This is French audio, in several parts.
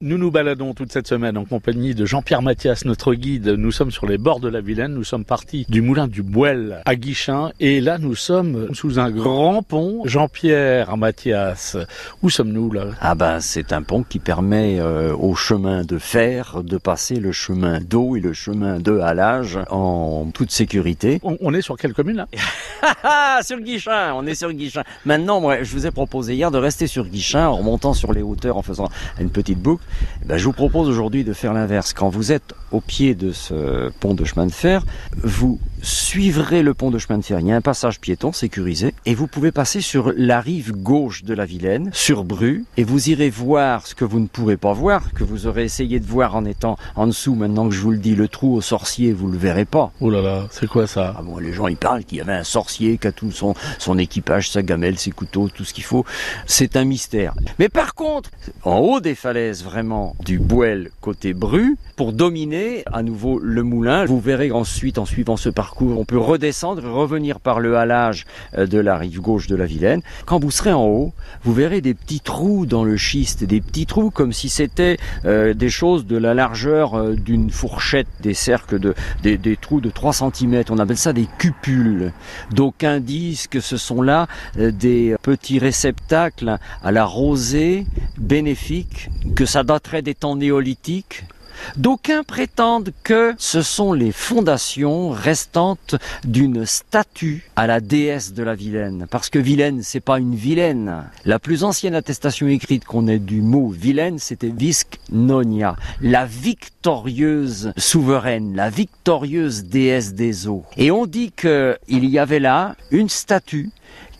Nous nous baladons toute cette semaine en compagnie de Jean-Pierre Mathias, notre guide. Nous sommes sur les bords de la Vilaine. Nous sommes partis du moulin du Bouel à Guichin. Et là, nous sommes sous un grand pont. Jean-Pierre Mathias, où sommes-nous là? Ah ben, c'est un pont qui permet euh, au chemin de fer de passer le chemin d'eau et le chemin de halage en toute sécurité. On, on est sur quelle commune là? Ah, sur Guichin, on est sur Guichin. Maintenant, moi, je vous ai proposé hier de rester sur Guichin en remontant sur les hauteurs en faisant une petite boucle. Ben, je vous propose aujourd'hui de faire l'inverse. Quand vous êtes au pied de ce pont de chemin de fer, vous suivrez le pont de chemin de fer. Il y a un passage piéton sécurisé et vous pouvez passer sur la rive gauche de la Vilaine, sur Bru, et vous irez voir ce que vous ne pourrez pas voir, que vous aurez essayé de voir en étant en dessous. Maintenant que je vous le dis, le trou au sorcier, vous le verrez pas. Oh là là, c'est quoi ça? Ah bon, les gens ils parlent qu'il y avait un sorcier qui a tout son, son équipage, sa gamelle, ses couteaux, tout ce qu'il faut. C'est un mystère. Mais par contre, en haut des falaises vraiment du Bouel côté Bru, pour dominer à nouveau le moulin, vous verrez ensuite en suivant ce parcours, on peut redescendre revenir par le halage euh, de la rive gauche de la Vilaine. Quand vous serez en haut, vous verrez des petits trous dans le schiste, des petits trous comme si c'était euh, des choses de la largeur euh, d'une fourchette, des cercles de des, trous de 3 cm. On appelle ça des cupules. D'aucuns disent que ce sont là des petits réceptacles à la rosée bénéfique, que ça daterait des temps néolithiques. D'aucuns prétendent que ce sont les fondations restantes d'une statue à la déesse de la Vilaine. Parce que Vilaine, c'est pas une vilaine. La plus ancienne attestation écrite qu'on ait du mot Vilaine, c'était Visc Nonia, la victorieuse souveraine, la victorieuse déesse des eaux. Et on dit qu'il y avait là une statue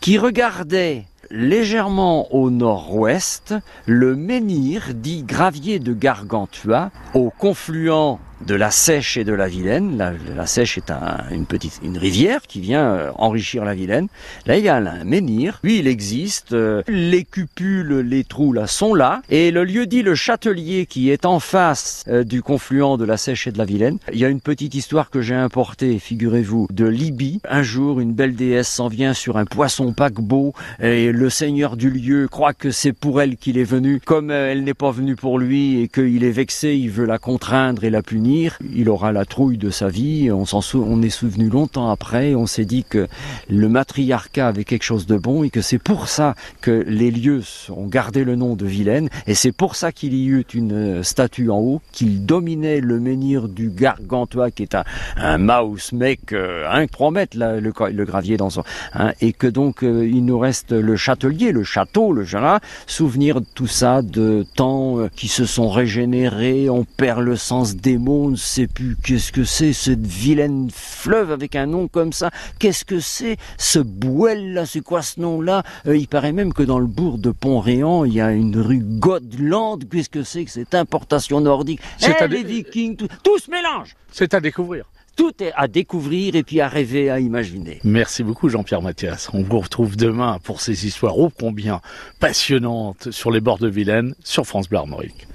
qui regardait légèrement au nord-ouest le menhir dit gravier de Gargantua au confluent de la Sèche et de la Vilaine. La, la Sèche est un, une petite une rivière qui vient euh, enrichir la Vilaine. Là, il y a un menhir. Lui, il existe. euh, les cupules, les trous là sont là. Et le lieu dit le Châtelier qui est en face euh, du confluent de la Sèche et de la Vilaine. Il y a une petite histoire que j'ai importée, figurez-vous, de Libye. Un jour, une belle déesse s'en vient sur un poisson paquebot et le seigneur du lieu croit que c'est pour elle qu'il est venu. Comme elle n'est pas venue pour lui et qu'il est vexé, il veut la contraindre et la punir. Il aura la trouille de sa vie. On s'en sou- on est souvenu longtemps après. On s'est dit que le matriarcat avait quelque chose de bon et que c'est pour ça que les lieux ont gardé le nom de Vilaine et c'est pour ça qu'il y eut une euh, statue en haut qu'il dominait le menhir du Gargantua qui est un, mouse mec euh, un 3 mètres là, le, gravier dans son hein, et que donc euh, il nous reste le châtelier le château le jardin souvenir de tout ça de temps euh, qui se sont régénérés on perd le sens des mots on ne sait plus qu'est-ce que c'est cette vilaine fleuve avec un nom comme ça qu'est-ce que c'est ce bouel là c'est quoi ce nom là il paraît même que dans le bourg de Pont-Réan il y a une rue Godland qu'est-ce que c'est que cette importation nordique? C'est Eh, à les vikings tout, tout se mélange C'est à découvrir. tout est à découvrir et puis à rêver, à imaginer. Merci beaucoup Jean-Pierre Mathias. On vous retrouve demain pour ces histoires ô combien passionnantes sur les bords de Vilaine sur France Bleu Armorique.